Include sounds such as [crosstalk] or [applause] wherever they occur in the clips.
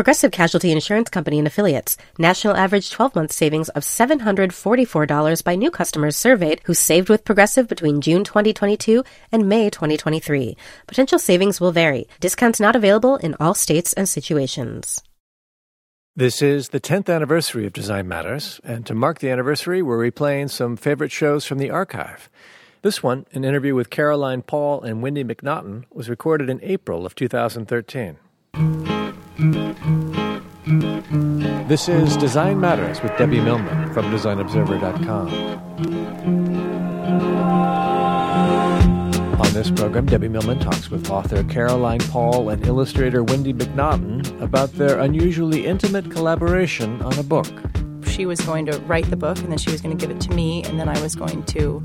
Progressive Casualty Insurance Company and Affiliates. National average 12 month savings of $744 by new customers surveyed who saved with Progressive between June 2022 and May 2023. Potential savings will vary. Discounts not available in all states and situations. This is the 10th anniversary of Design Matters, and to mark the anniversary, we're replaying some favorite shows from the archive. This one, an interview with Caroline Paul and Wendy MacNaughton, was recorded in April of 2013. This is Design Matters with Debbie Millman from DesignObserver.com. On this program, Debbie Millman talks with author Caroline Paul and illustrator Wendy MacNaughton about their unusually intimate collaboration on a book. She was going to write the book, and then she was going to give it to me, and then I was going to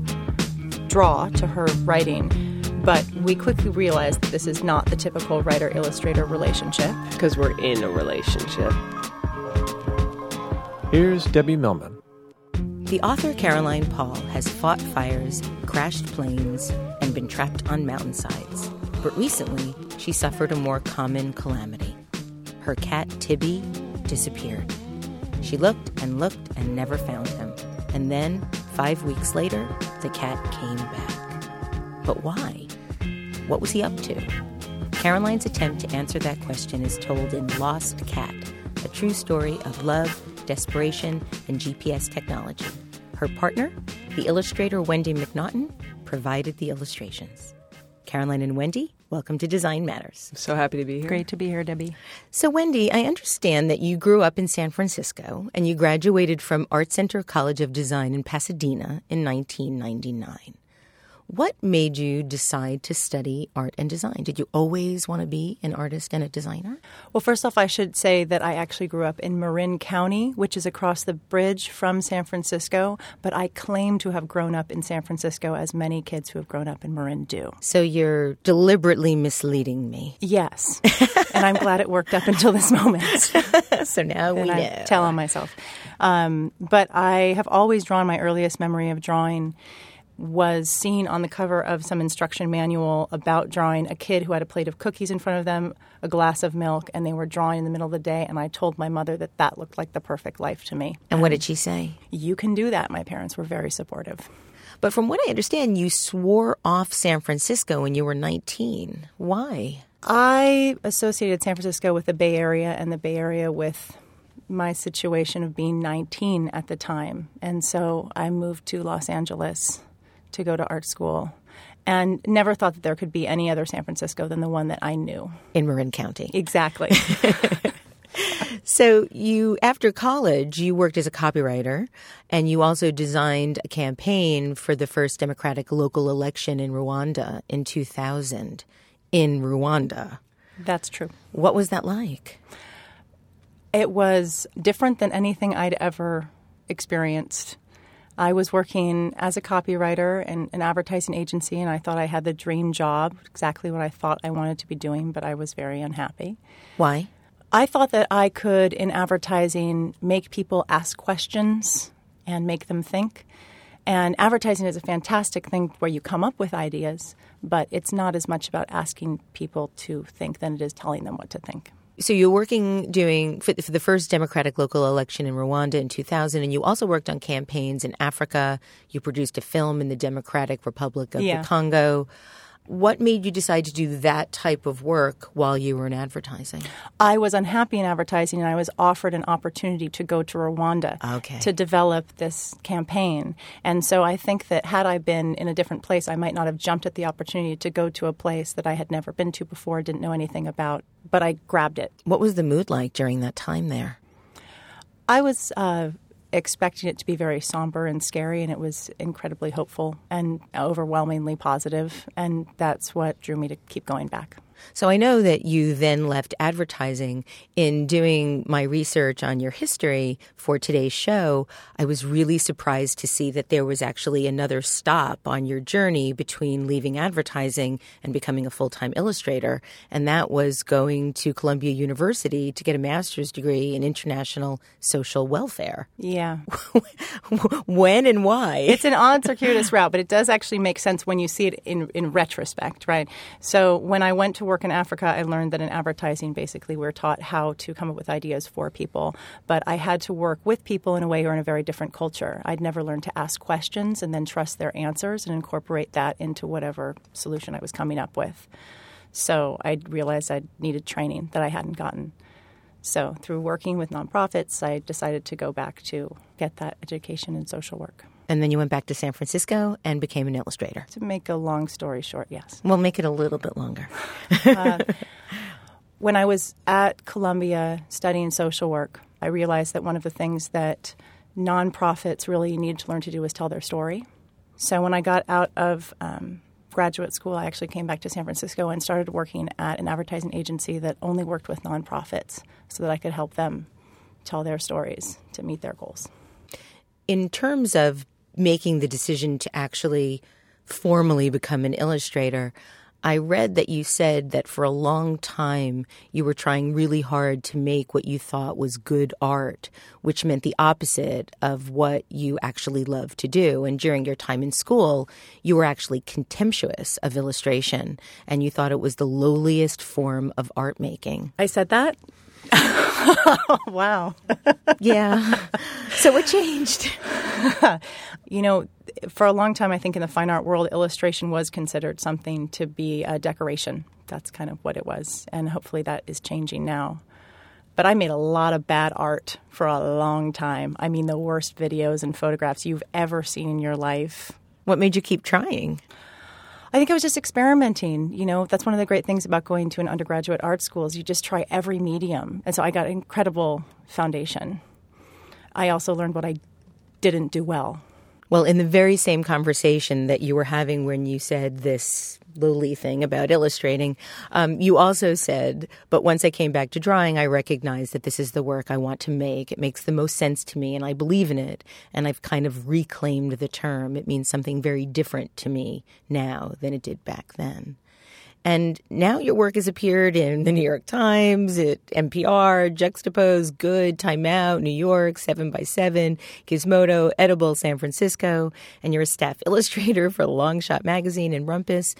draw to her writing but we quickly realized that this is not the typical writer illustrator relationship. Because we're in a relationship. Here's Debbie Millman. The author Caroline Paul has fought fires, crashed planes, and been trapped on mountainsides. But recently, she suffered a more common calamity. Her cat, Tibby, disappeared. She looked and looked and never found him. And then, five weeks later, the cat came back. But why? What was he up to? Caroline's attempt to answer that question is told in Lost Cat, a true story of love, desperation, and GPS technology. Her partner, the illustrator Wendy MacNaughton, provided the illustrations. Caroline and Wendy, welcome to Design Matters. So happy to be here. Great to be here, Debbie. So, Wendy, I understand that you grew up in San Francisco and you graduated from Art Center College of Design in Pasadena in 1999. What made you decide to study art and design? Did you always want to be an artist and a designer? Well, first off, I should say that I actually grew up in Marin County, which is across the bridge from San Francisco, but I claim to have grown up in San Francisco as many kids who have grown up in Marin do. So you're deliberately misleading me. Yes. and I'm glad it worked up until this moment. [laughs] so now we know. I tell on myself. Um, but I have always drawn my earliest memory of drawing was seen on the cover of some instruction manual about drawing a kid who had a plate of cookies in front of them, a glass of milk, and they were drawing in the middle of the day. And I told my mother that that looked like the perfect life to me. And what did she say? You can do that. My parents were very supportive. But from what I understand, you swore off San Francisco when you were 19. Why? I associated San Francisco with the Bay Area and the Bay Area with my situation of being 19 at the time. And so I moved to Los Angeles to go to art school and never thought that there could be any other San Francisco than the one that I knew. In Marin County. Exactly. [laughs] [laughs] so you after college you worked as a copywriter and you also designed a campaign for the first democratic local election in Rwanda in 2000 in Rwanda. That's true. What was that like? It was different than anything I'd ever experienced. I was working as a copywriter in an advertising agency, and I thought I had the dream job, exactly what I thought I wanted to be doing, but I was very unhappy. Why? I thought that I could, in advertising, make people ask questions and make them think. And advertising is a fantastic thing where you come up with ideas, but it's not as much about asking people to think than it is telling them what to think. So you're working doing for, the first democratic local election in Rwanda in 2000, and you also worked on campaigns in Africa. You produced a film in the Democratic Republic of Yeah. the Congo. What made you decide to do that type of work while you were in advertising? I was unhappy in advertising and I was offered an opportunity to go to Rwanda Okay. to develop this campaign. And so I think that had I been in a different place, I might not have jumped at the opportunity to go to a place that I had never been to before, didn't know anything about, but I grabbed it. What was the mood like during that time there? I was uh, expecting it to be very somber and scary, and it was incredibly hopeful and overwhelmingly positive, and that's what drew me to keep going back. So I know that you then left advertising. In doing my research on your history for today's show, I was really surprised to see that there was actually another stop on your journey between leaving advertising and becoming a full time illustrator. And that was going to Columbia University to get a master's degree in international social welfare. Yeah. [laughs] when and why? It's an odd, circuitous route, but it does actually make sense when you see it in, in retrospect, right? So when I went to work in Africa, I learned that in advertising, basically, we're taught how to come up with ideas for people. But I had to work with people in a way or in a very different culture. I'd never learned to ask questions and then trust their answers and incorporate that into whatever solution I was coming up with. So I realized I needed training that I hadn't gotten. So through working with nonprofits, I decided to go back to get that education in social work. And then you went back to San Francisco and became an illustrator. To make a long story short, yes. We'll make it a little bit longer. [laughs] When I was at Columbia studying social work, I realized that one of the things that nonprofits really needed to learn to do was tell their story. So when I got out of um, graduate school, I actually came back to San Francisco and started working at an advertising agency that only worked with nonprofits so that I could help them tell their stories to meet their goals. in terms of making the decision to actually formally become an illustrator, I read that you said that for a long time you were trying really hard to make what you thought was good art, which meant the opposite of what you actually love to do. And during your time in school, you were actually contemptuous of illustration and you thought it was the lowliest form of art making. I said that? [laughs] wow. Yeah. so what changed? [laughs] You know, for a long time, I think in the fine art world, illustration was considered something to be a decoration. That's kind of what it was. And hopefully that is changing now. But I made a lot of bad art for a long time. I mean, the worst videos and photographs you've ever seen in your life. What made you keep trying? I think I was just experimenting. You know, that's one of the great things about going to an undergraduate art school is you just try every medium. And so I got an incredible foundation. I also learned what I didn't do well. Well, in the very same conversation that you were having when you said this lowly thing about illustrating, um, you also said, but once I came back to drawing, I recognized that this is the work I want to make. It makes the most sense to me, and I believe in it. And I've kind of reclaimed the term. It means something very different to me now than it did back then. And now your work has appeared in the New York Times, at NPR, Juxtapose, Good, Time Out, New York, 7 by 7 Gizmodo, Edible, San Francisco, and you're a staff illustrator for Long Shot Magazine and Rumpus.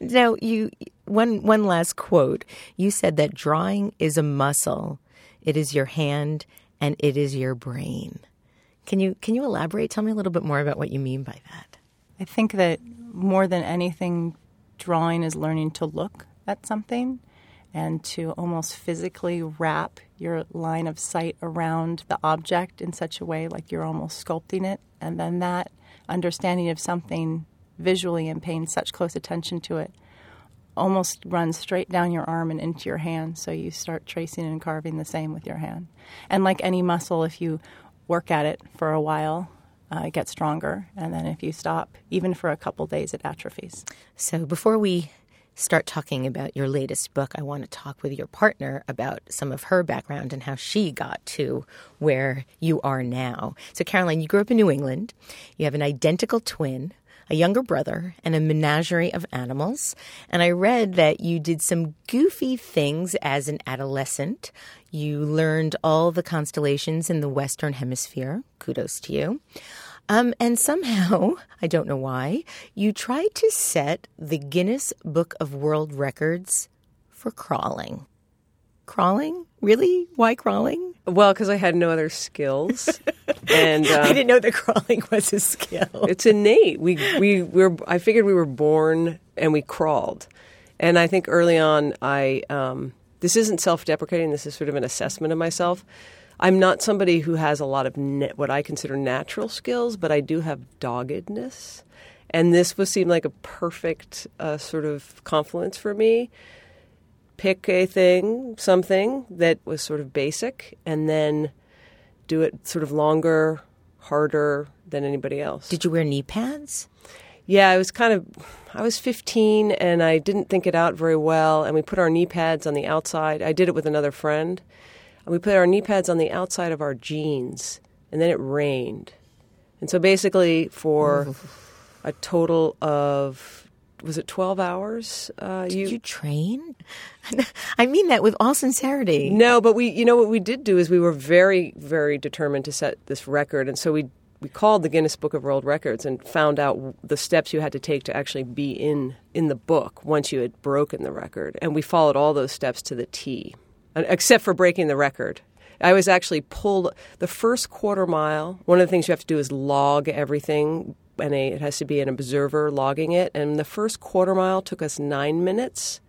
Now, you one one last quote. You said that drawing is a muscle. It is your hand and it is your brain. Can you can you elaborate? Tell me a little bit more about what you mean by that. I think that more than anything, drawing is learning to look at something and to almost physically wrap your line of sight around the object in such a way like you're almost sculpting it. And then that understanding of something visually and paying such close attention to it almost runs straight down your arm and into your hand. So you start tracing and carving the same with your hand. And like any muscle, if you work at it for a while, uh, it gets stronger. And then if you stop, even for a couple days, it atrophies. So before we start talking about your latest book, I want to talk with your partner about some of her background and how she got to where you are now. So, Caroline, you grew up in New England. You have an identical twin, a younger brother, and a menagerie of animals. And I read that you did some goofy things as an adolescent. You learned all the constellations in the Western Hemisphere. Kudos to you. Um, and somehow, [laughs] I don't know why, you tried to set the Guinness Book of World Records for crawling. crawling? Really? Why crawling? Well, because I had no other skills, [laughs] and uh, I didn't know that crawling was a skill. it's innate. We we were. I figured we were born and we crawled, and I think early on I. Um, this isn't self-deprecating. This is sort of an assessment of myself. I'm not somebody who has a lot of na- what I consider natural skills, but I do have doggedness, and this was seemed like a perfect uh, sort of confluence for me. Pick a thing, something that was sort of basic, and then do it sort of longer, harder than anybody else. Did you wear knee pads? Yeah, I was kind of, I was 15 and I didn't think it out very well. And we put our knee pads on the outside. I did it with another friend. And we put our knee pads on the outside of our jeans. And then it rained. And so basically, for a total of, was it 12 hours? Uh, Did you train? [laughs] I mean that with all sincerity. No, but we, you know, what we did do is we were very, very determined to set this record, and so we we called the Guinness Book of World Records and found out the steps you had to take to actually be in in the book once you had broken the record, and we followed all those steps to the T, Uh, except for breaking the record. I was actually pulled the first quarter mile. One of the things you have to do is log everything, and a, it has to be an observer logging it. And the first quarter mile took us nine minutes.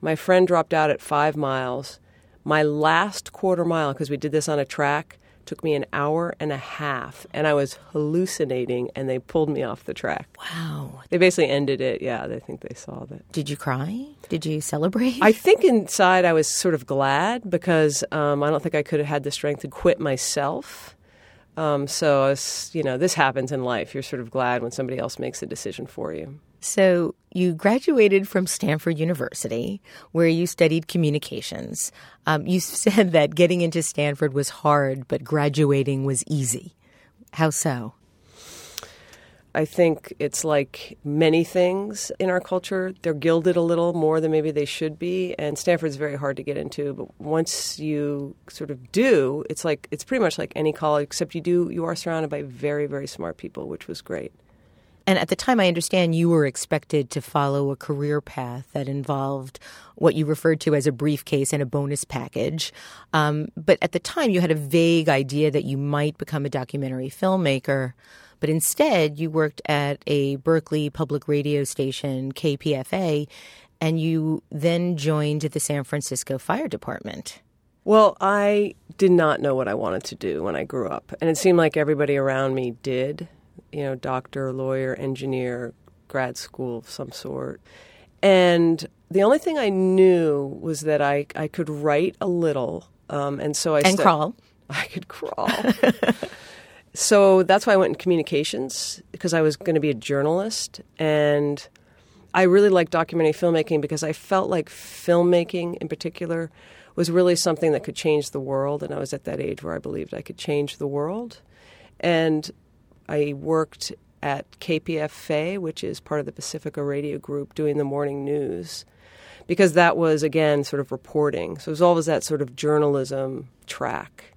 My friend dropped out at five miles. My last quarter mile, because we did this on a track, took me an hour and a half, and I was hallucinating, and they pulled me off the track. Wow. They basically ended it. Yeah, they think they saw that. Did you cry? Did you celebrate? I think inside I was sort of glad because um, I don't think I could have had the strength to quit myself. Um, so, I was, you know, this happens in life. You're sort of glad when somebody else makes a decision for you. So you graduated from Stanford University, where you studied communications. Um, you [laughs] said that getting into Stanford was hard, but graduating was easy. How so? I think it's like many things in our culture. They're gilded a little more than maybe they should be. And Stanford's very hard to get into. But once you sort of do, it's like it's pretty much like any college, except you do you are surrounded by very, very smart people, which was great. And at the time, I understand you were expected to follow a career path that involved what you referred to as a briefcase and a bonus package. Um, but at the time, you had a vague idea that you might become a documentary filmmaker. But instead, you worked at a Berkeley public radio station, KPFA, and you then joined the San Francisco Fire Department. Well, I did not know what I wanted to do when I grew up. And it seemed like everybody around me did you know, doctor, lawyer, engineer, grad school of some sort. And the only thing I knew was that I, I could write a little. Um, and so I And stu- crawl. [laughs] I could crawl. [laughs] so that's why I went in communications because I was going to be a journalist. And I really liked documentary filmmaking because I felt like filmmaking in particular was really something that could change the world. And I was at that age where I believed I could change the world. And I worked at KPFA, which is part of the Pacifica Radio Group, doing the morning news, because that was, again, sort of reporting. So it was always that sort of journalism track.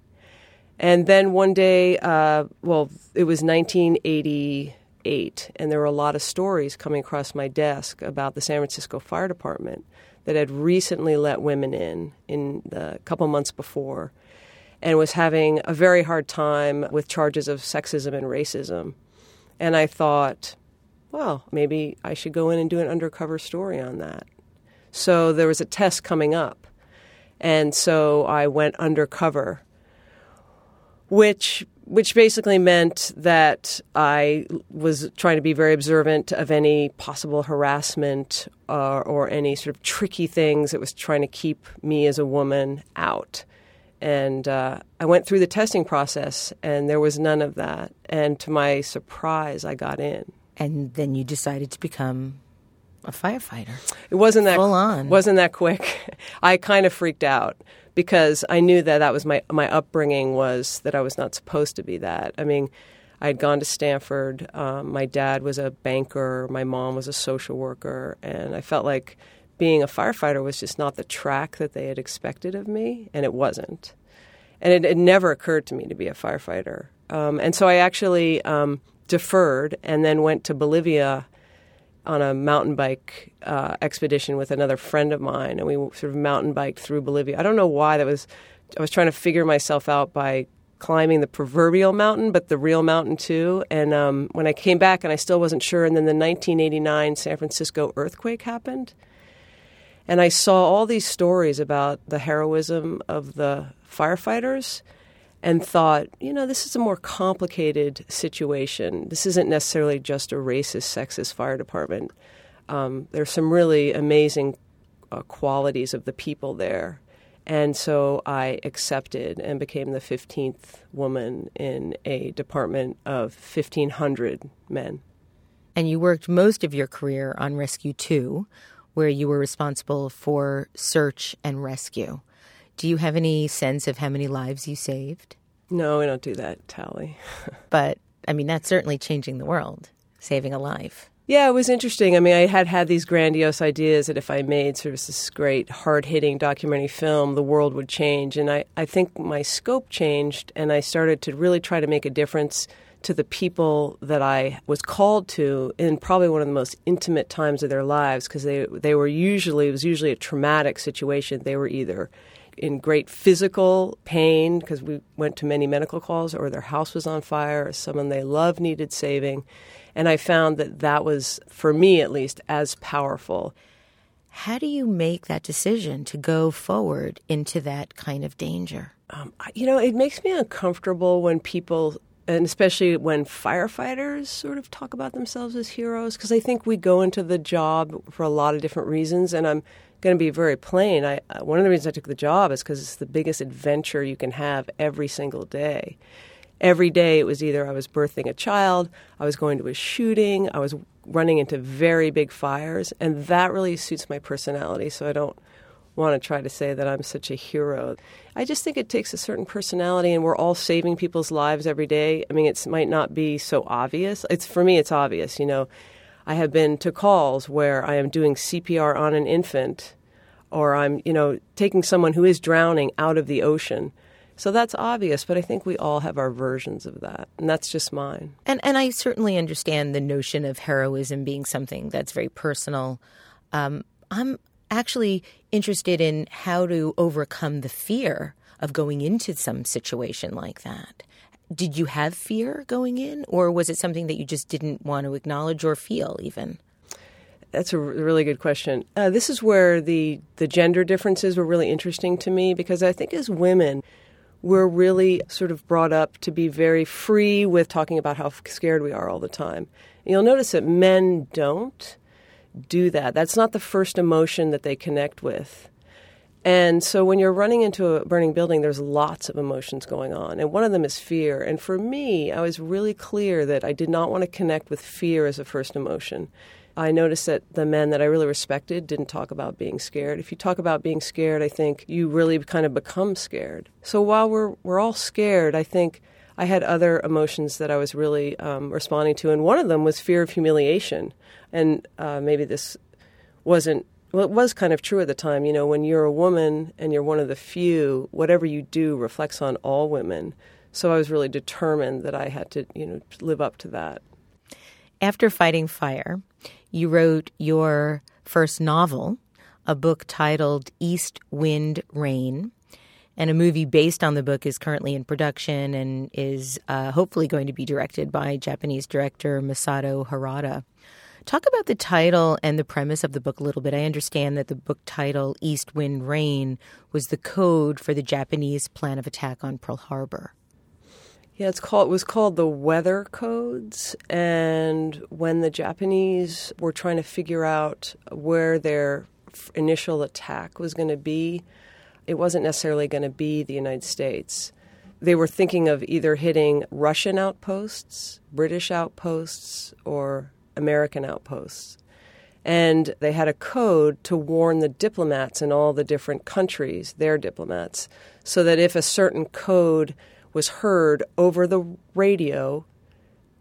And then one day, uh, well, it was 1988, and there were a lot of stories coming across my desk about the San Francisco Fire Department that had recently let women in in the couple months before and was having a very hard time with charges of sexism and racism. And I thought, well, maybe I should go in and do an undercover story on that. So there was a test coming up. And so I went undercover, which which basically meant that I was trying to be very observant of any possible harassment uh, or any sort of tricky things that was trying to keep me as a woman out and uh, I went through the testing process, and there was none of that. And to my surprise, I got in. And then you decided to become a firefighter. It wasn't that Full on. wasn't that quick. [laughs] I kind of freaked out because I knew that that was my my upbringing was that I was not supposed to be that. I mean, I had gone to Stanford. Um, my dad was a banker. My mom was a social worker, and I felt like being a firefighter was just not the track that they had expected of me, and it wasn't. And it, it never occurred to me to be a firefighter. Um, and so I actually um, deferred and then went to Bolivia on a mountain bike uh, expedition with another friend of mine, and we sort of mountain biked through Bolivia. I don't know why that was. I was trying to figure myself out by climbing the proverbial mountain, but the real mountain too. And um, when I came back, and I still wasn't sure, and then the 1989 San Francisco earthquake happened, and I saw all these stories about the heroism of the firefighters and thought, you know, this is a more complicated situation. This isn't necessarily just a racist, sexist fire department. Um, there's some really amazing uh, qualities of the people there. And so I accepted and became the 15th woman in a department of 1,500 men. And you worked most of your career on Rescue 2, where you were responsible for search and rescue. Do you have any sense of how many lives you saved? No, we don't do that tally. [laughs] but, I mean, that's certainly changing the world, saving a life. Yeah, it was interesting. I mean, I had had these grandiose ideas that if I made sort of this great, hard hitting documentary film, the world would change. And I, I think my scope changed, and I started to really try to make a difference to the people that I was called to in probably one of the most intimate times of their lives because they, they were usually, it was usually a traumatic situation. They were either in great physical pain because we went to many medical calls, or their house was on fire, or someone they loved needed saving. And I found that that was, for me at least, as powerful. How do you make that decision to go forward into that kind of danger? Um, you know, it makes me uncomfortable when people, and especially when firefighters sort of talk about themselves as heroes, because I think we go into the job for a lot of different reasons. And I'm going to be very plain. I, uh, one of the reasons I took the job is because it's the biggest adventure you can have every single day every day it was either I was birthing a child, I was going to a shooting, I was running into very big fires, and that really suits my personality. So I don't want to try to say that I'm such a hero. I just think it takes a certain personality, and we're all saving people's lives every day. I mean, it might not be so obvious. It's for me, it's obvious. You know, I have been to calls where I am doing CPR on an infant, or I'm, you know, taking someone who is drowning out of the ocean so that's obvious, but I think we all have our versions of that, and that's just mine. And and I certainly understand the notion of heroism being something that's very personal. Um, I'm actually interested in how to overcome the fear of going into some situation like that. Did you have fear going in, or was it something that you just didn't want to acknowledge or feel even? That's a really good question. Uh, this is where the the gender differences were really interesting to me because I think as women we're really sort of brought up to be very free with talking about how scared we are all the time. And you'll notice that men don't do that. That's not the first emotion that they connect with. And so when you're running into a burning building, there's lots of emotions going on. And one of them is fear. And for me, I was really clear that I did not want to connect with fear as a first emotion. I noticed that the men that I really respected didn't talk about being scared. If you talk about being scared, I think you really kind of become scared. So while we're we're all scared, I think I had other emotions that I was really um, responding to, and one of them was fear of humiliation. And uh, maybe this wasn't well, it was kind of true at the time. You know, when you're a woman and you're one of the few, whatever you do reflects on all women. So I was really determined that I had to, you know, live up to that. After fighting fire, you wrote your first novel, a book titled East Wind Rain. And a movie based on the book is currently in production and is uh, hopefully going to be directed by Japanese director Masato Harada. Talk about the title and the premise of the book a little bit. I understand that the book title, East Wind Rain, was the code for the Japanese plan of attack on Pearl Harbor. Yeah, it's called. It was called the Weather Codes, and when the Japanese were trying to figure out where their initial attack was going to be, it wasn't necessarily going to be the United States. They were thinking of either hitting Russian outposts, British outposts, or American outposts. And they had a code to warn the diplomats in all the different countries, their diplomats, so that if a certain code was heard over the radio,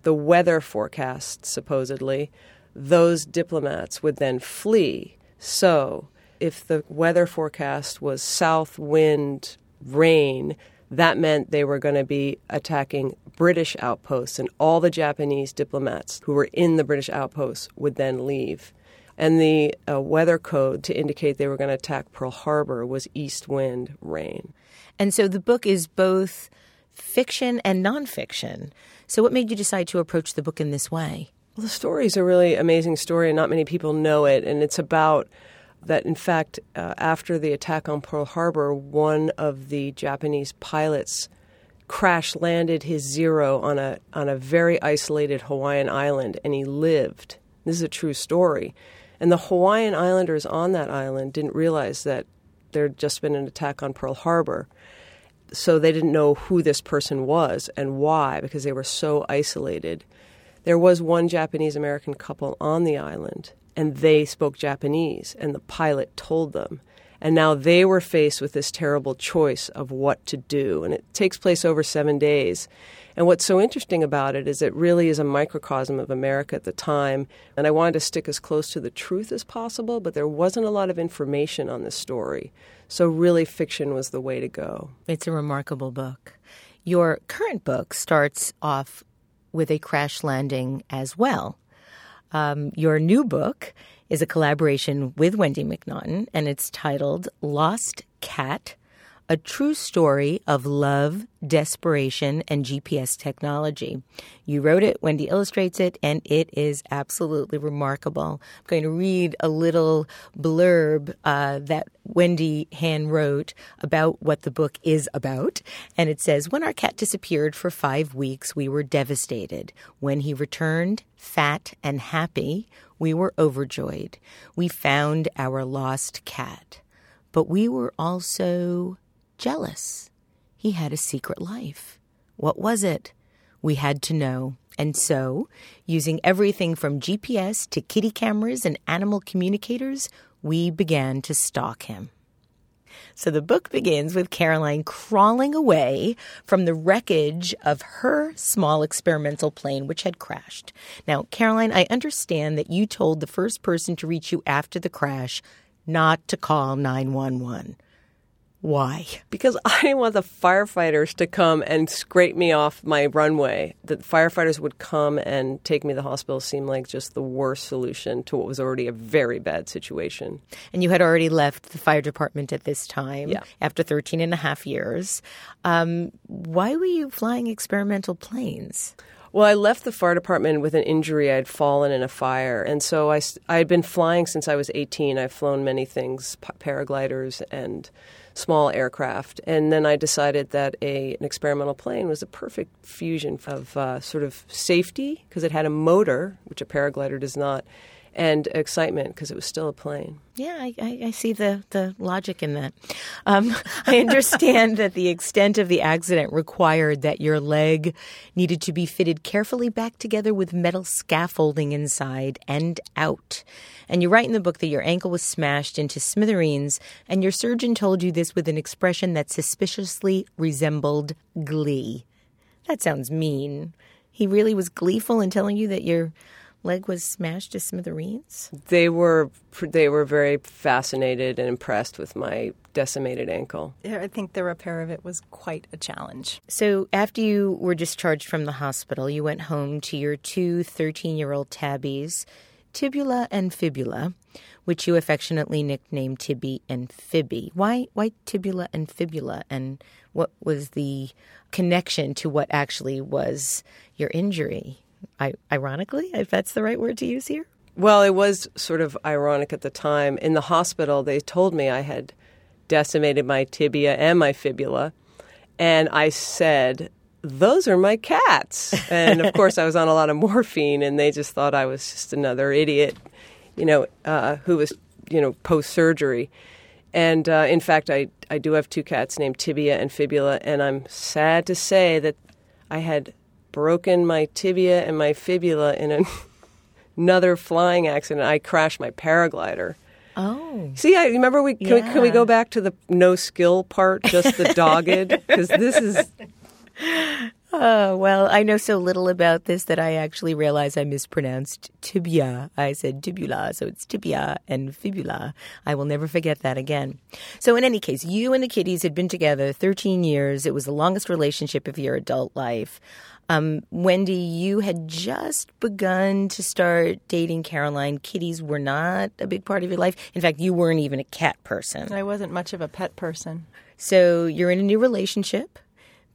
the weather forecast, supposedly, those diplomats would then flee. So, if the weather forecast was south wind, rain, that meant they were going to be attacking British outposts, and all the Japanese diplomats who were in the British outposts would then leave. And the uh, weather code to indicate they were going to attack Pearl Harbor was east wind, rain. And so the book is both fiction and nonfiction. So, what made you decide to approach the book in this way? Well, the story is a really amazing story, and not many people know it. And it's about that, in fact, uh, after the attack on Pearl Harbor, one of the Japanese pilots crash landed his zero on a on a very isolated Hawaiian island, and he lived. This is a true story. And the Hawaiian Islanders on that island didn't realize that there had just been an attack on Pearl Harbor. So they didn't know who this person was and why because they were so isolated. There was one Japanese American couple on the island, and they spoke Japanese, and the pilot told them. And now they were faced with this terrible choice of what to do. And it takes place over seven days. And what's so interesting about it is it really is a microcosm of America at the time. And I wanted to stick as close to the truth as possible, but there wasn't a lot of information on this story. So, really, fiction was the way to go. It's a remarkable book. Your current book starts off with a crash landing as well. Um, your new book is a collaboration with Wendy MacNaughton, and it's titled Lost Cat a true story of love, desperation, and GPS technology. You wrote it, Wendy illustrates it, and it is absolutely remarkable. I'm going to read a little blurb uh, that Wendy Han wrote about what the book is about. And it says When our cat disappeared for five weeks, we were devastated. When he returned, fat and happy, we were overjoyed. We found our lost cat. But we were also jealous. He had a secret life. What was it? We had to know. And so, using everything from GPS to kitty cameras and animal communicators, we began to stalk him. So the book begins with Caroline crawling away from the wreckage of her small experimental plane, which had crashed. Now, Caroline, I understand that you told the first person to reach you after the crash not to call 911. Why? Because [laughs] I didn't want the firefighters to come and scrape me off my runway. The firefighters would come and take me to the hospital seemed like just the worst solution to what was already a very bad situation. And you had already left the fire department at this time yeah. after 13 and a half years. Um, why were you flying experimental planes? Well, I left the fire department with an injury. I'd fallen in a fire. And so I, I had been flying since I was 18. I've flown many things, paragliders and small aircraft. And then I decided that a, an experimental plane was a perfect fusion of uh, sort of safety, because it had a motor, which a paraglider does not, and excitement because it was still a plane. Yeah, I, I, I, see the, the logic in that. Um, [laughs] I understand that the extent of the accident required that your leg needed to be fitted carefully back together with metal scaffolding inside and out. And you write in the book that your ankle was smashed into smithereens, and your surgeon told you this with an expression that suspiciously resembled glee. That sounds mean. He really was gleeful in telling you that your leg was smashed to smithereens? They were they were very fascinated and impressed with my decimated ankle. I think the repair of it was quite a challenge. So after you were discharged from the hospital, you went home to your two 13-year-old tabbies, Tibula and Fibula, which you affectionately nicknamed Tibby and Fibby. Why why Tibula and Fibula and what was the connection to what actually was your injury? I, ironically, if that's the right word to use here? Well, it was sort of ironic at the time. In the hospital, they told me I had decimated my tibia and my fibula. And I said, Those are my cats. And of course, I was on a lot of morphine, and they just thought I was just another idiot, you know, uh, who was, you know, post surgery. And uh, in fact, I, I do have two cats named Tibia and Fibula, and I'm sad to say that I had broken my tibia and my fibula in an, [laughs] another flying accident. I crashed my paraglider. Oh. See, I remember we can, yeah. we can, we go back to the no skill part, just the dogged [laughs] because this is Oh, well, I know so little about this that I actually realize I mispronounced tibia. I said tibula, so it's tibia and fibula. I will never forget that again. So, in any case, you and the kiddies had been together 13 years. It was the longest relationship of your adult life. Um, Wendy, you had just begun to start dating Caroline. Kitties were not a big part of your life. In fact, you weren't even a cat person. I wasn't much of a pet person. So you're in a new relationship.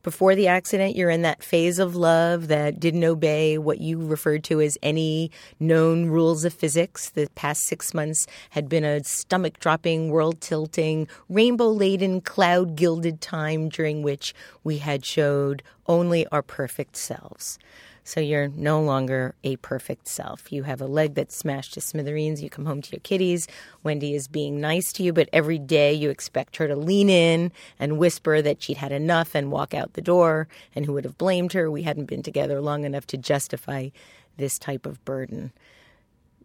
Before the accident, you're in that phase of love that didn't obey what you referred to as any known rules of physics. The past six months had been a stomach dropping, world tilting, rainbow laden, cloud gilded time during which we had showed only our perfect selves. So you're no longer a perfect self. You have a leg that's smashed to smithereens. You come home to your kitties. Wendy is being nice to you, but every day you expect her to lean in and whisper that she'd had enough and walk out the door. And who would have blamed her? We hadn't been together long enough to justify this type of burden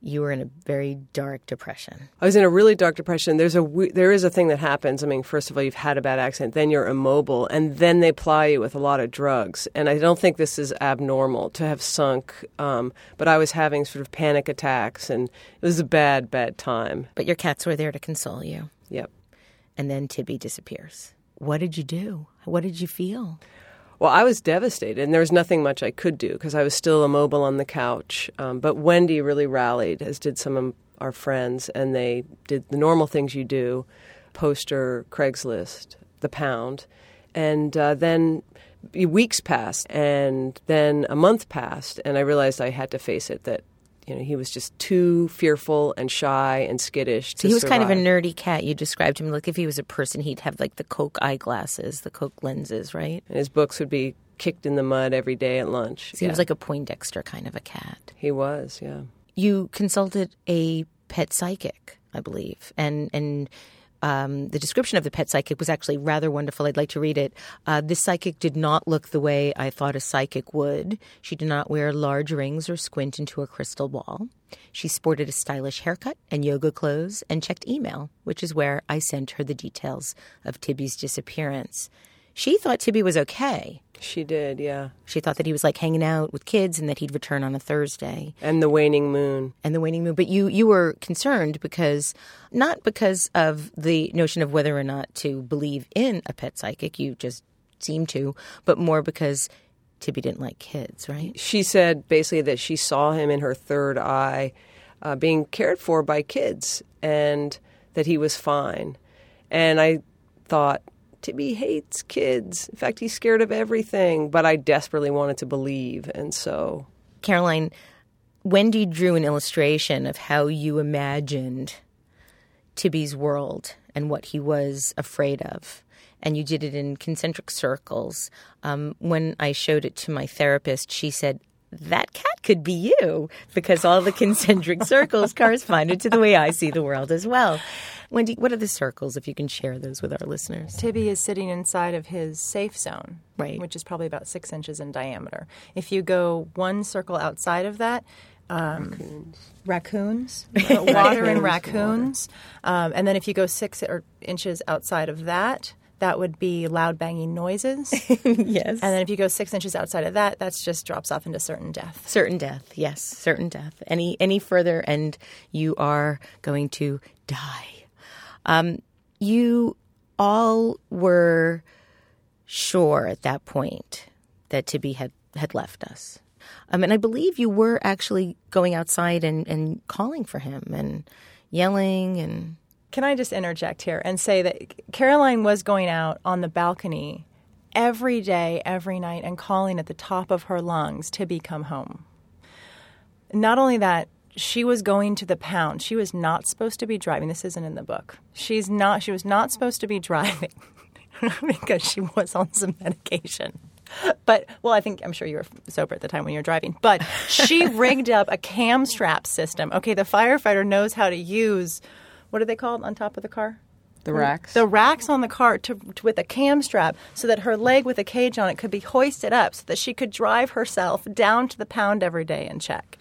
you were in a very dark depression. I was in a really dark depression. There's a there is a thing that happens. I mean, first of all, you've had a bad accident, then you're immobile, and then they ply you with a lot of drugs. And I don't think this is abnormal to have sunk. Um, but I was having sort of panic attacks, and it was a bad, bad time. But your cats were there to console you. Yep. And then Tibby disappears. What did you do? What did you feel? Well, I was devastated, and there was nothing much I could do because I was still immobile on the couch. Um, but Wendy really rallied, as did some of our friends, and they did the normal things you do poster, Craigslist, the pound. And uh, then weeks passed, and then a month passed, and I realized I had to face it that you know, he was just too fearful and shy and skittish. So he was survive. kind of a nerdy cat. You described him like if he was a person, he'd have like the Coke eyeglasses, the Coke lenses, right? And his books would be kicked in the mud every day at lunch. So yeah. he was like a Poindexter kind of a cat. He was, yeah. You consulted a pet psychic, I believe, and and um, the description of the pet psychic was actually rather wonderful. I'd like to read it. Uh, this psychic did not look the way I thought a psychic would. She did not wear large rings or squint into a crystal ball. She sported a stylish haircut and yoga clothes and checked email, which is where I sent her the details of Tibby's disappearance. She thought Tibby was okay. She did, yeah. She thought that he was like hanging out with kids and that he'd return on a Thursday. And the waning moon. And the waning moon. But you you were concerned because not because of the notion of whether or not to believe in a pet psychic, you just seemed to, but more because Tibby didn't like kids, right? She said basically that she saw him in her third eye uh, being cared for by kids and that he was fine. And I thought, Tibby hates kids. In fact, he's scared of everything, but I desperately wanted to believe. And so. Caroline, Wendy drew an illustration of how you imagined Tibby's world and what he was afraid of. And you did it in concentric circles. Um, when I showed it to my therapist, she said, that cat could be you because all the concentric [laughs] circles corresponded to the way I see the world as well. Wendy, what are the circles, if you can share those with our listeners? Tibby is sitting inside of his safe zone, right. which is probably about six inches in diameter. If you go one circle outside of that, um, raccoons, raccoons [laughs] water and raccoons, um, and then if you go six or inches outside of that, that would be loud banging noises. [laughs] yes. And then if you go six inches outside of that, that's just drops off into certain death. Certain death, yes, certain death. Any any further, and you are going to die. Um, you all were sure at that point that Tibby had, had left us. Um, and I believe you were actually going outside and, and calling for him and yelling and. Can I just interject here and say that Caroline was going out on the balcony every day, every night, and calling at the top of her lungs, Tibby, come home. Not only that, she was going to the pound. She was not supposed to be driving. This isn't in the book. She's not. She was not supposed to be driving [laughs] because she was on some medication. But well, I think I'm sure you were sober at the time when you were driving. But she rigged up a cam strap system. Okay, the firefighter knows how to use what are they called on top of the car? The racks. The racks on the car to, to, with a cam strap so that her leg with a cage on it could be hoisted up so that she could drive herself down to the pound every day and check.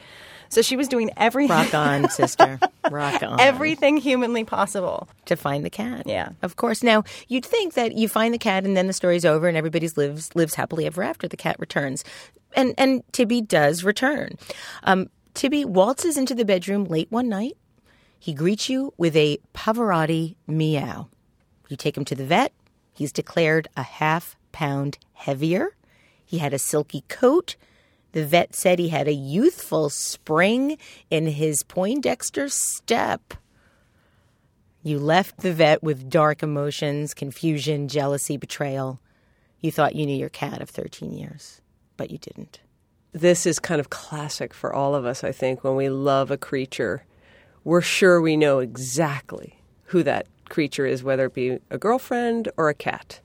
So she was doing everything. Rock [laughs] on, sister. Rock on. Everything humanly possible. to find the cat. Yeah. Of course. Now, you'd think that you find the cat and then the story's over and everybody lives lives happily ever after. The cat returns. And and Tibby does return. Um, Tibby waltzes into the bedroom late one night. He greets you with a Pavarotti meow. You take him to the vet. He's declared a half pound heavier. He had a silky coat. The vet said he had a youthful spring in his Poindexter step. You left the vet with dark emotions, confusion, jealousy, betrayal. You thought you knew your cat of 13 years, but you didn't. This is kind of classic for all of us, I think, when we love a creature. We're sure we know exactly who that creature is, whether it be a girlfriend or a cat.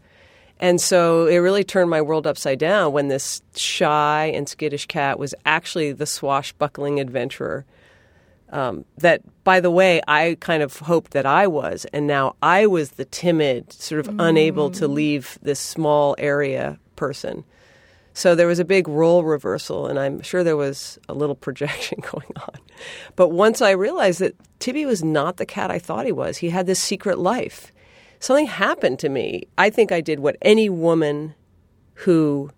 And so it really turned my world upside down when this shy and skittish cat was actually the swashbuckling adventurer. Um, that, by the way, I kind of hoped that I was. And now I was the timid, sort of unable to leave this small area person. So there was a big role reversal, and I'm sure there was a little [laughs] projection going on. But once I realized that Tibby was not the cat I thought he was, he had this secret life. Something happened to me. I think I did what any woman who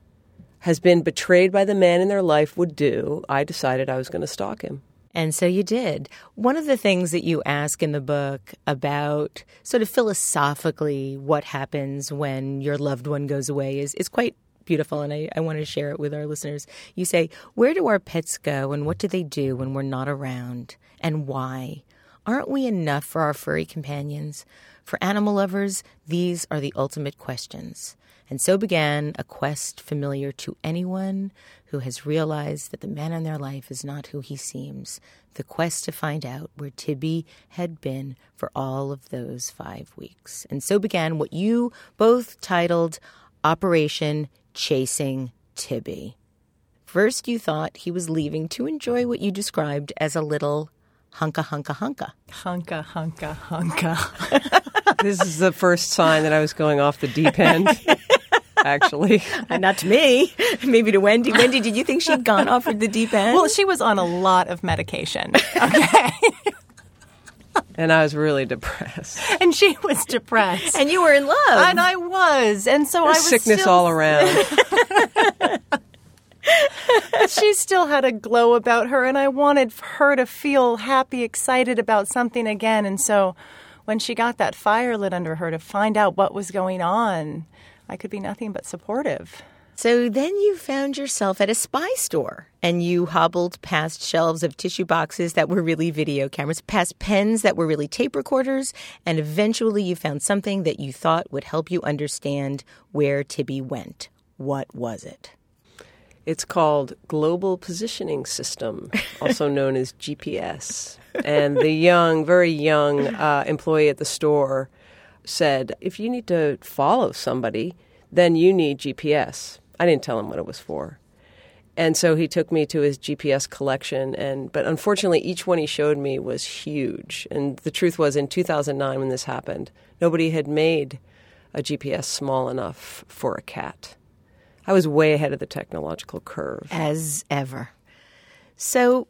has been betrayed by the man in their life would do. I decided I was going to stalk him. And so you did. One of the things that you ask in the book about sort of philosophically what happens when your loved one goes away is, is quite beautiful, and I, I want to share it with our listeners. You say, Where do our pets go, and what do they do when we're not around, and why? Aren't we enough for our furry companions? For animal lovers, these are the ultimate questions. And so began a quest familiar to anyone who has realized that the man in their life is not who he seems. The quest to find out where Tibby had been for all of those five weeks. And so began what you both titled Operation Chasing Tibby. First, you thought he was leaving to enjoy what you described as a little hunka hunka hunka. Hunka, hunka, hunka. [laughs] This is the first sign that I was going off the deep end, [laughs] actually. And not to me, maybe to Wendy. Wendy, did you think she'd gone off the deep end? well, she was on a lot of medication. Okay. [laughs] And I was really depressed. [laughs] and she was depressed. and you were in love. And I was. And so I was Sickness still, all around. [laughs] she still had a glow about her and I wanted her to feel happy, excited about something again. And so when she got that fire lit under her to find out what was going on, I could be nothing but supportive. So then you found yourself at a spy store and you hobbled past shelves of tissue boxes that were really video cameras, past pens that were really tape recorders, and eventually you found something that you thought would help you understand where Tibby went. What was it? It's called Global Positioning System, also [laughs] known as GPS. And the young, very young uh, employee at the store said, if you need to follow somebody, then you need GPS. I didn't tell him what it was for. And so he took me to his GPS collection and but unfortunately each one he showed me was huge. And the truth was in 2009 when this happened, nobody had made a GPS small enough for a cat. I was way ahead of the technological curve. As ever. So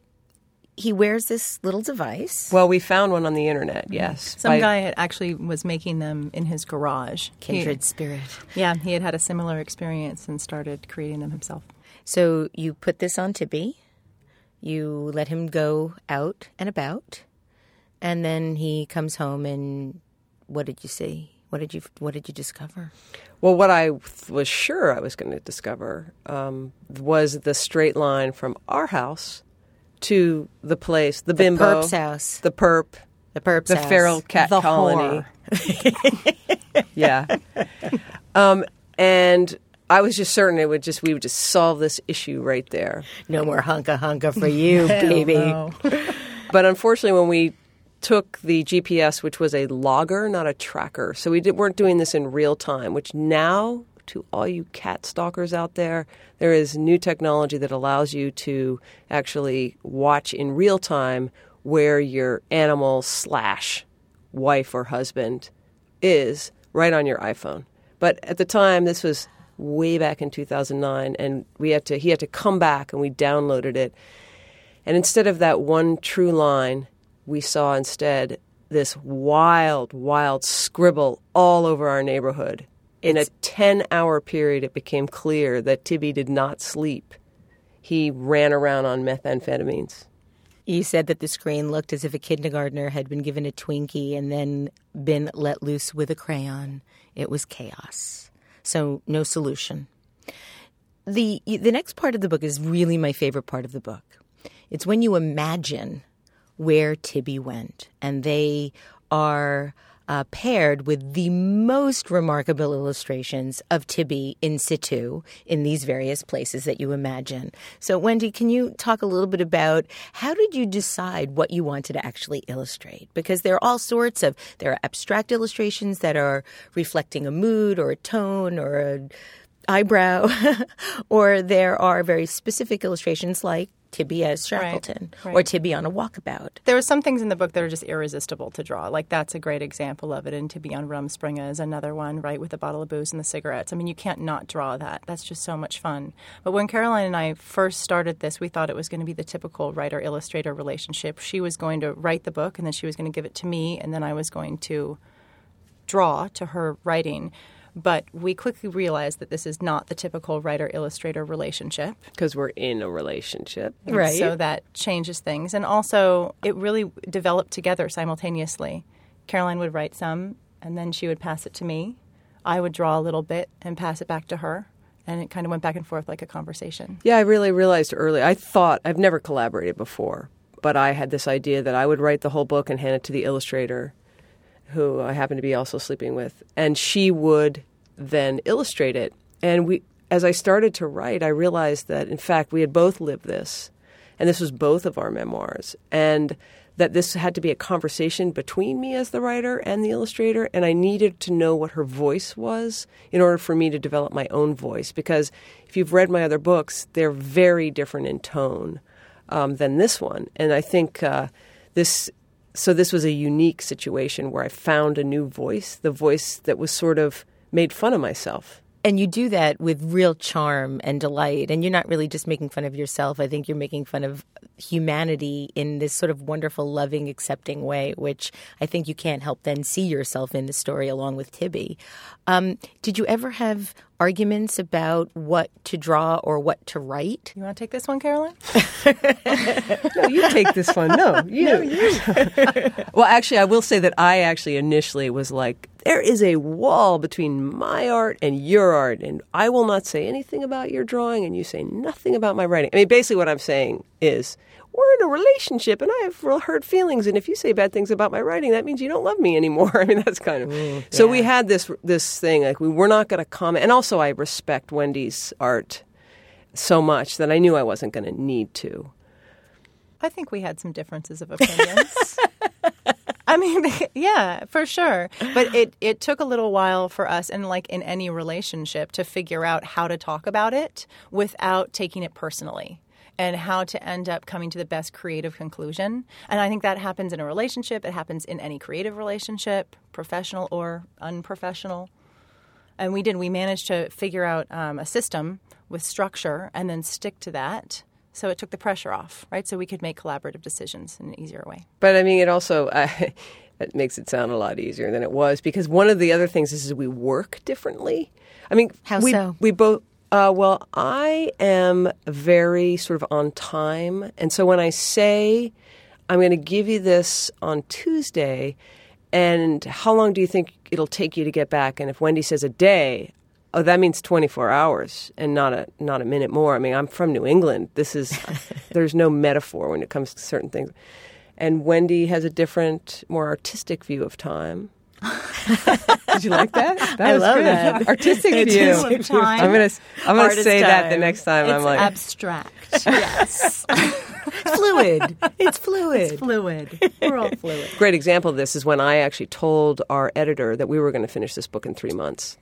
he wears this little device. Well, we found one on the internet, yes. Some By- guy had actually was making them in his garage. He- Kindred spirit. yeah, he had had a similar experience and started creating them himself. So you put this on Tibby. You let him go out and about, and then he comes home. And what did you see? What did you What did you discover? Well, what I was sure I was going to discover um, was the straight line from our house to the place, the, The bimbo, perp's house. the perp, The perp's the house. feral cat The colony. [laughs] yeah. Um, and I was just certain it would just we would just solve this issue right there. No more hunka hunka for you, [laughs] baby. No. But unfortunately, when we took the GPS, which was a logger, not a tracker, so we did, weren't doing this in real time. Which now, to all you cat stalkers out there, there is new technology that allows you to actually watch in real time where your animal slash wife or husband is right on your iPhone. But at the time, this was way back in 2009, and we had to he had to come back, and we downloaded it. And instead of that one true line, we saw instead this wild, wild scribble all over our neighborhood. In a 10 hour period, it became clear that Tibby did not sleep. He ran around on methamphetamines. You said that the screen looked as if a kindergartner had been given a Twinkie and then been let loose with a crayon. It was chaos. So, no solution. The, the next part of the book is really my favorite part of the book. It's when you imagine where Tibby went, and they are uh, paired with the most remarkable illustrations of Tibby in situ in these various places that you imagine. So, Wendy, can you talk a little bit about how did you decide what you wanted to actually illustrate? Because there are all sorts of there are abstract illustrations that are reflecting a mood or a tone or a eyebrow, [laughs] or there are very specific illustrations like Tibby as Shackleton right, right. or Tibby on a walkabout. There are some things in the book that are just irresistible to draw. Like that's a great example of it. And Tibby on Rumspringa is another one, right, with the bottle of booze and the cigarettes. I mean, you can't not draw that. That's just so much fun. But when Caroline and I first started this, we thought it was going to be the typical writer illustrator relationship. She was going to write the book and then she was going to give it to me and then I was going to draw to her writing. But we quickly realized that this is not the typical writer illustrator relationship. Because we're in a relationship. Right. So that changes things. And also, it really developed together simultaneously. Caroline would write some, and then she would pass it to me. I would draw a little bit and pass it back to her. And it kind of went back and forth like a conversation. Yeah, I really realized early. I thought I've never collaborated before, but I had this idea that I would write the whole book and hand it to the illustrator, who I happened to be also sleeping with, and she would then illustrate it. And we, as I started to write, I realized that in fact we had both lived this, and this was both of our memoirs, and that this had to be a conversation between me as the writer and the illustrator, and I needed to know what her voice was in order for me to develop my own voice. Because if you've read my other books, they're very different in tone um, than this one, and I think uh, this. So this was a unique situation where I found a new voice, the voice that was sort of made fun of myself. And you do that with real charm and delight. And you're not really just making fun of yourself. I think you're making fun of humanity in this sort of wonderful, loving, accepting way, which I think you can't help then see yourself in the story along with Tibby. Um, did you ever have arguments about what to draw or what to write? You want to take this one, Caroline? [laughs] no, you take this one. No, you. [laughs] No, you. [laughs] well, actually, I will say that I actually initially was like, there is a wall between my art and your art, and I will not say anything about your drawing, and you say nothing about my writing. I mean, basically, what I'm saying is, we're in a relationship, and I have real hurt feelings, and if you say bad things about my writing, that means you don't love me anymore. [laughs] I mean, that's kind of. Mm, so we had this this thing like we were not going to comment, and also I respect Wendy's art so much that I knew I wasn't going to need to. I think we had some differences of opinions. [laughs] I mean, [laughs] yeah, for sure. But it, it took a little while for us, and like in any relationship, to figure out how to talk about it without taking it personally and how to end up coming to the best creative conclusion. And I think that happens in a relationship, it happens in any creative relationship, professional or unprofessional. And we did, we managed to figure out um, a system with structure and then stick to that so it took the pressure off, right? So we could make collaborative decisions in an easier way. But I mean, it also [laughs] uh, it makes it sound a lot easier than it was because one of the other things is, is we work differently. I mean, how we, so? We both. Uh, well, I am very sort of on time, and so when I say I'm going to give you this on Tuesday, and how long do you think it'll take you to get back? And if Wendy says a day, oh, that means 24 hours and not a not a minute more. I mean, I'm from New England. This is [laughs] there's no metaphor when it comes to certain things. And Wendy has a different, more artistic view of time. [laughs] Did you like that? That I was love good. that. [laughs] Artistic view. of time. I'm gonna I'm gonna say that the next time. It's I'm like, abstract. yes. fluid. It's fluid. fluid. We're all fluid. great example of this is when I actually told our editor that we were going to finish this book in three months.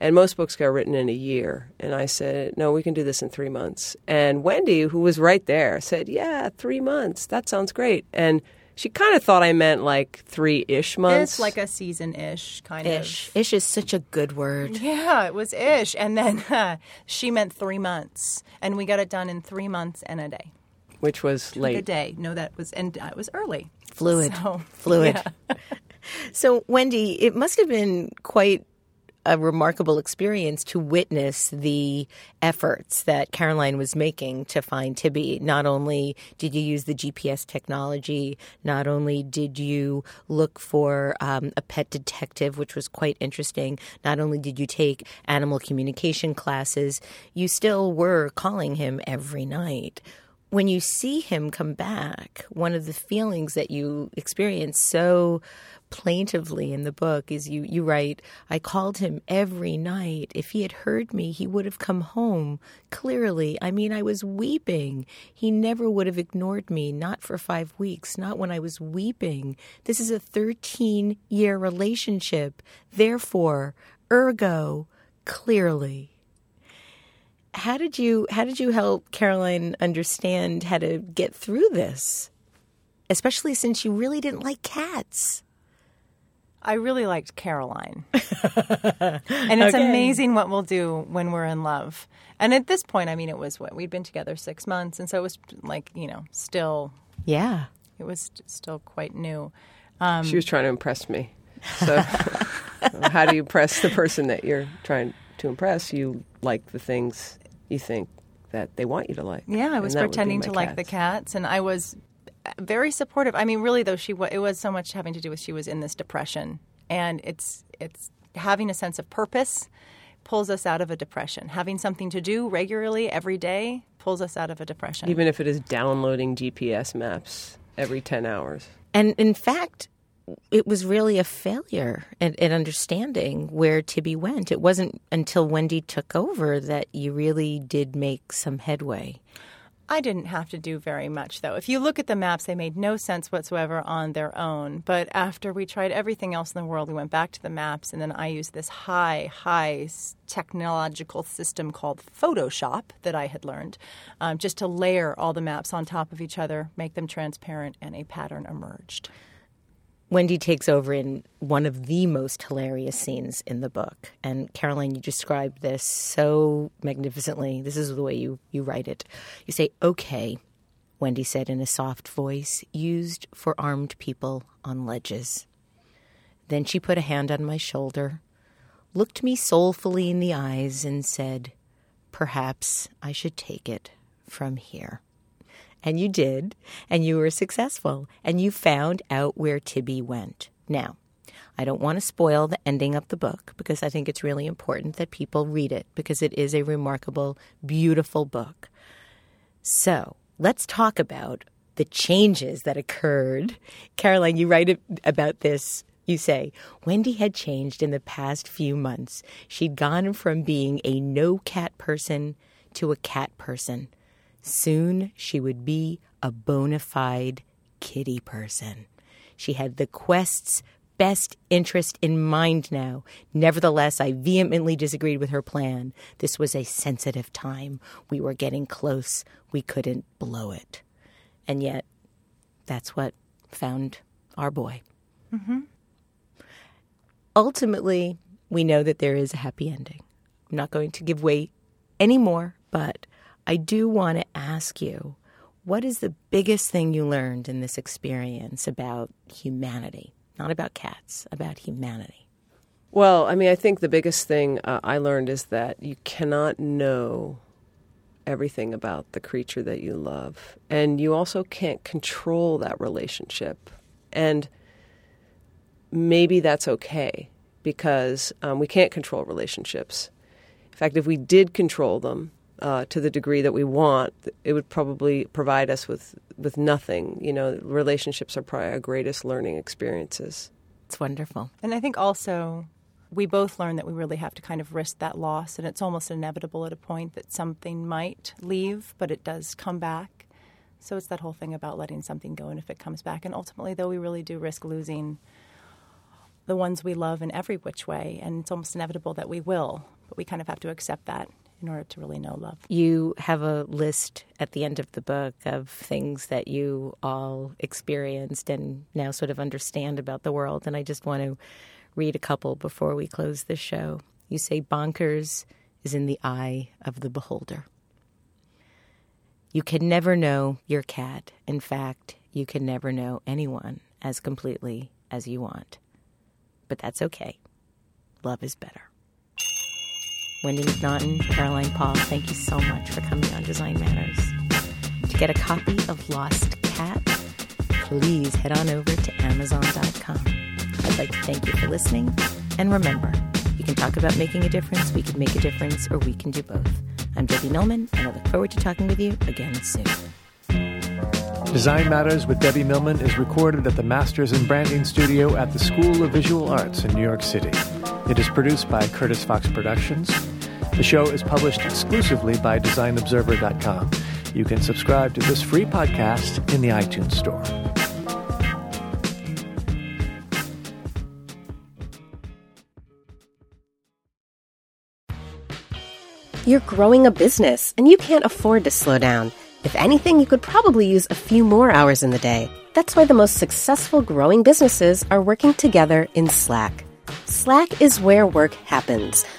And most books get written in a year. And I said, no, we can do this in three months. And Wendy, who was right there, said, yeah, three months. That sounds great. And she kind of thought I meant like three ish months. It's like a season ish kind Ish. of. Ish is such a good word. [laughs] Yeah, it was ish. And then [laughs] uh, she meant three months. And we got it done in three months and a day. which was The late. day. No, that was and uh, it was early. Fluid. So, Fluid. [laughs] yeah. So, Wendy, it must have been quite a remarkable experience to witness the efforts that Caroline was making to find Tibby. Not only did you use the GPS technology, not only did you look for um, a pet detective, which was quite interesting, not only did you take animal communication classes, you still were calling him every night when you see him come back, one of the feelings that you experience so plaintively in the book is you, you write, I called him every night. If he had heard me, he would have come home. Clearly, I mean, I was weeping. He never would have ignored me, not for five weeks, not when I was weeping. This is a 13 year relationship. Therefore, ergo, clearly how did you how did you help Caroline understand how to get through this? Especially since you really didn't like cats. I really liked Caroline. [laughs] and it's Okay. amazing what we'll do when we're in love. And at this point, I mean, it was what? We'd been together six months. And so it was like, you know, still, Yeah. it was still quite new. She was trying to impress me. So, [laughs] how do you impress the person that you're trying to impress? You like the things you think that they want you to like. Yeah, I was that would be pretending my to like the cats. cats, and I was very supportive. I mean, really, though, she wa- it was so much having to do with she was in this depression, and it's it's having a sense of purpose pulls us out of a depression. Having something to do regularly every day pulls us out of a depression. Even if it is downloading GPS maps every 10 hours. And in fact, it was really a failure at, at understanding where Tibby went. It wasn't until Wendy took over that you really did make some headway. I didn't have to do very much, though. If you look at the maps, they made no sense whatsoever on their own. But after we tried everything else in the world, we went back to the maps, and then I used this high, high technological system called Photoshop that I had learned, um, just to layer all the maps on top of each other, make them transparent, and a pattern emerged. Wendy takes over in one of the most hilarious scenes in the book. And Caroline, you described this so magnificently. This is the way you, you write it. You say, okay, Wendy said in a soft voice, used for armed people on ledges. Then she put a hand on my shoulder, looked me soulfully in the eyes, and said, Perhaps I should take it from here. And you did, and you were successful, and you found out where Tibby went. Now, I don't want to spoil the ending of the book because I think it's really important that people read it because it is a remarkable, beautiful book. So let's talk about the changes that occurred. Caroline, you write about this. You say, Wendy had changed in the past few months. She'd gone from being a no cat person to a cat person. Soon she would be a bona fide kitty person. She had the quest's best interest in mind now. Nevertheless, I vehemently disagreed with her plan. This was a sensitive time. We were getting close. We couldn't blow it. And yet, that's what found our boy. Mm-hmm. Ultimately, we know that there is a happy ending. I'm not going to give way any more, but I do want to ask you what is the biggest thing you learned in this experience about humanity? Not about cats, about humanity. Well, I mean, I think the biggest thing uh, I learned is that you cannot know everything about the creature that you love. And you also can't control that relationship. And maybe that's okay because um, we can't control relationships. In fact, if we did control them uh, to the degree that we want, it would probably provide us with, with nothing. You know, relationships are probably our greatest learning experiences. It's wonderful. And I think also we both learned that we really have to kind of risk that loss, and it's almost inevitable at a point that something might leave, but it does come back. So it's that whole thing about letting something go, and if it comes back, and ultimately, though, we really do risk losing the ones we love in every which way, and it's almost inevitable that we will, but we kind of have to accept that in order to really know love. You have a list at the end of the book of things that you all experienced and now sort of understand about the world. And I just want to read a couple before we close the show. You say, bonkers is in the eye of the beholder. You can never know your cat. In fact, you can never know anyone as completely as you want. But that's okay. Love is better. Wendy MacNaughton, Caroline Paul, thank you so much for coming on Design Matters. To get a copy of Lost Cat, please head on over to Amazon.com. I'd like to thank you for listening. And remember, you can talk about making a difference, we can make a difference, or we can do both. I'm Debbie Millman, and I look forward to talking with you again soon. Design Matters with Debbie Millman is recorded at the Masters in Branding Studio at the School of Visual Arts in New York City. It is produced by Curtis Fox Productions. The show is published exclusively by DesignObserver.com. You can subscribe to this free podcast in the iTunes Store. You're growing a business and you can't afford to slow down. If anything, you could probably use a few more hours in the day. That's why the most successful growing businesses are working together in Slack. Slack is where work happens,